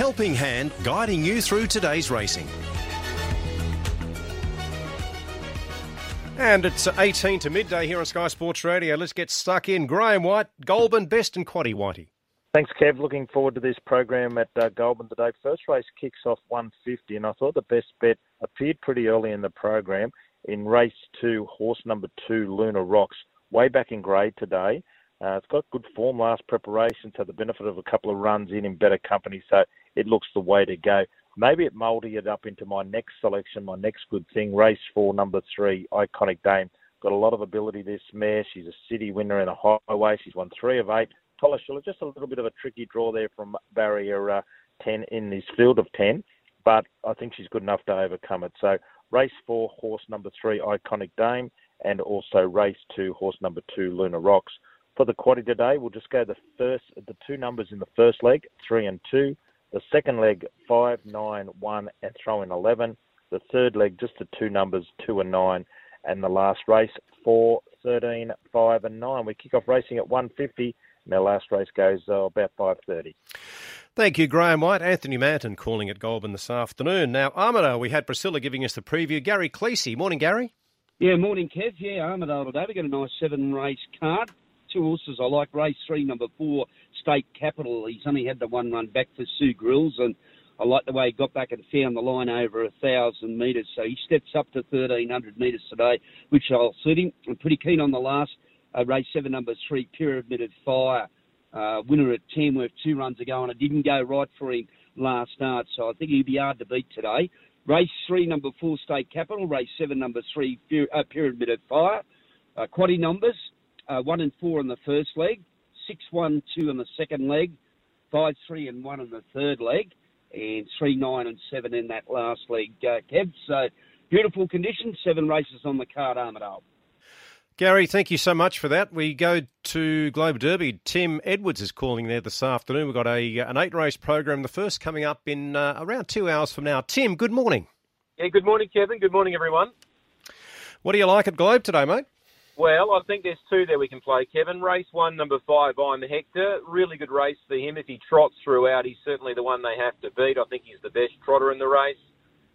helping hand guiding you through today's racing. And it's 18 to midday here on Sky Sports Radio. Let's get stuck in. Graham White, Goulburn, Best and Quaddy Whitey. Thanks, Kev. Looking forward to this program at uh, Goulburn today. First race kicks off 150, and I thought the best bet appeared pretty early in the program in race two, horse number two, Lunar Rocks, way back in grade today. Uh, it's got good form last preparation, had the benefit of a couple of runs in in better company, so it looks the way to go. Maybe it moulded it up into my next selection, my next good thing, race four, number three, Iconic Dame. Got a lot of ability, this mare. She's a city winner in a highway. She's won three of eight. Tolashula, just a little bit of a tricky draw there from barrier uh, 10 in this field of 10, but I think she's good enough to overcome it. So race four, horse number three, Iconic Dame, and also race two, horse number two, Lunar Rocks. For the quaddy today, we'll just go the first, the two numbers in the first leg, three and two. The second leg, five, nine, one, and throw in 11. The third leg, just the two numbers, two and nine. And the last race, four, 13, five, and nine. We kick off racing at 150 and our last race goes uh, about 5.30. Thank you, Graham White. Anthony Manton calling at Goulburn this afternoon. Now, Armidale, we had Priscilla giving us the preview. Gary Cleese. Morning, Gary. Yeah, morning, Kev. Yeah, Armidale today. we got a nice seven race card. Two horses I like. Race three, number four, State Capital. He's only had the one run back for Sue Grills, and I like the way he got back and found the line over a thousand metres. So he steps up to 1300 metres today, which I'll suit him. I'm pretty keen on the last uh, race seven, number three, Pyramid of Fire, uh, winner at Tamworth two runs ago, and it didn't go right for him last start, so I think he'd be hard to beat today. Race three, number four, State Capital. Race seven, number three, Pyramid of Fire. Uh, quaddy numbers, uh, one and four in the first leg, six, one, two in the second leg, five, three, and one in the third leg, and three, nine, and seven in that last leg, uh, Kev. So beautiful conditions, seven races on the card, Armidale. Gary, thank you so much for that. We go to Globe Derby. Tim Edwards is calling there this afternoon. We've got a an eight race program. The first coming up in uh, around two hours from now. Tim, good morning. Yeah, good morning, Kevin. Good morning, everyone. What do you like at Globe today, mate? Well, I think there's two there we can play, Kevin. Race one, number five, I'm Hector. Really good race for him. If he trots throughout, he's certainly the one they have to beat. I think he's the best trotter in the race.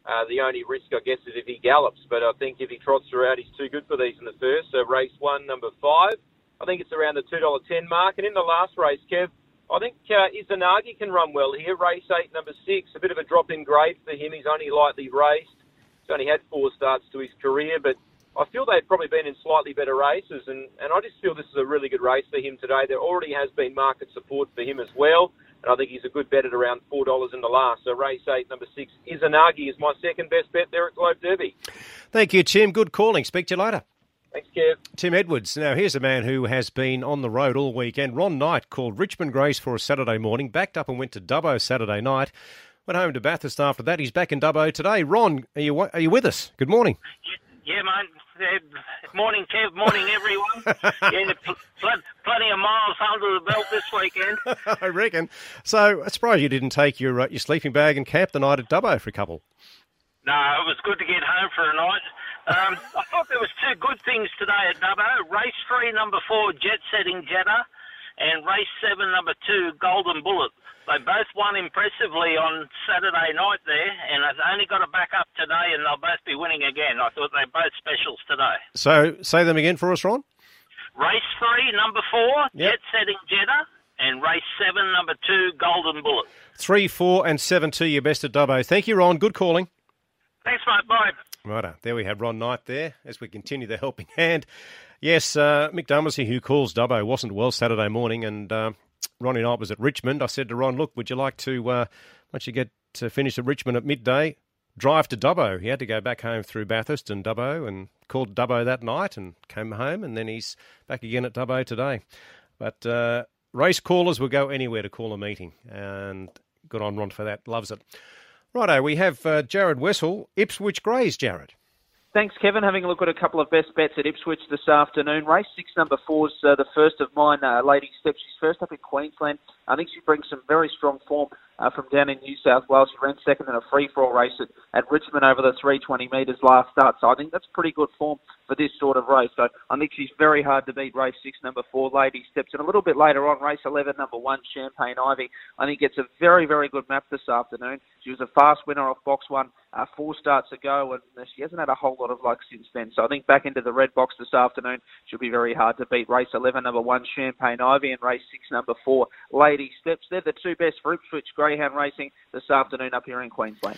Uh, the only risk, I guess, is if he gallops. But I think if he trots throughout, he's too good for these in the first. So race one, number five. I think it's around the $2.10 mark. And in the last race, Kev, I think uh, Izanagi can run well here. Race eight, number six. A bit of a drop in grade for him. He's only lightly raced. He's only had four starts to his career, but I feel they've probably been in slightly better races, and, and I just feel this is a really good race for him today. There already has been market support for him as well and I think he's a good bet at around four dollars in the last. So race eight, number six, Izanagi is my second best bet there at Globe Derby. Thank you, Tim. Good calling. Speak to you later. Thanks, Kev. Tim Edwards. Now, here's a man who has been on the road all weekend. Ron Knight called Richmond Greys for a Saturday morning, backed up and went to Dubbo Saturday night. Went home to Bathurst after that. He's back in Dubbo today. Ron, are you are you with us? Good morning. Yeah, mate. Uh, morning, Kev. Morning, everyone. yeah, pl- pl- plenty of miles under the belt this weekend. I reckon. So, I suppose you didn't take your uh, your sleeping bag and camp the night at Dubbo for a couple. No, it was good to get home for a night. Um, I thought there was two good things today at Dubbo. Race three, number four, Jet Setting Jetta, and race seven, number two, Golden Bullet. They both won impressively on Saturday night there, and they've only got to back up today, and they'll both be winning again. I thought they're both specials today. So, say them again for us, Ron. Race three, number four, yep. Jet Setting Jetta, and race seven, number two, Golden Bullet. Three, four, and seven, two, your best at Dubbo. Thank you, Ron. Good calling. Thanks, mate. Bye. Righto. There we have Ron Knight there as we continue the helping hand. Yes, uh, Mick Dummersey, who calls Dubbo, wasn't well Saturday morning, and uh, Ronnie Knight was at Richmond. I said to Ron, look, would you like to, uh, once you get to finish at Richmond at midday, drive to Dubbo? He had to go back home through Bathurst and Dubbo and called Dubbo that night and came home, and then he's back again at Dubbo today. But uh, race callers will go anywhere to call a meeting, and good on Ron for that. Loves it. Righto, we have uh, Jared Wessel, Ipswich Greys, Jared. Thanks, Kevin. Having a look at a couple of best bets at Ipswich this afternoon. Race six, number four is uh, the first of mine. Uh, Lady Step, she's first up in Queensland. I think she brings some very strong form uh, from down in New South Wales. She ran second in a free-for-all race at, at Richmond over the 320 metres last start. So I think that's pretty good form for this sort of race. So I think she's very hard to beat. Race six, number four, Lady Steps. And a little bit later on, race 11, number one, Champagne Ivy. I think it's a very, very good map this afternoon. She was a fast winner off box one uh, four starts ago, and she hasn't had a whole lot of luck since then. So I think back into the red box this afternoon she'll be very hard to beat. Race 11, number one, Champagne Ivy, and race six, number four, Lady Steps. They're the two best for Ipswich Greyhound Racing this afternoon up here in Queensland.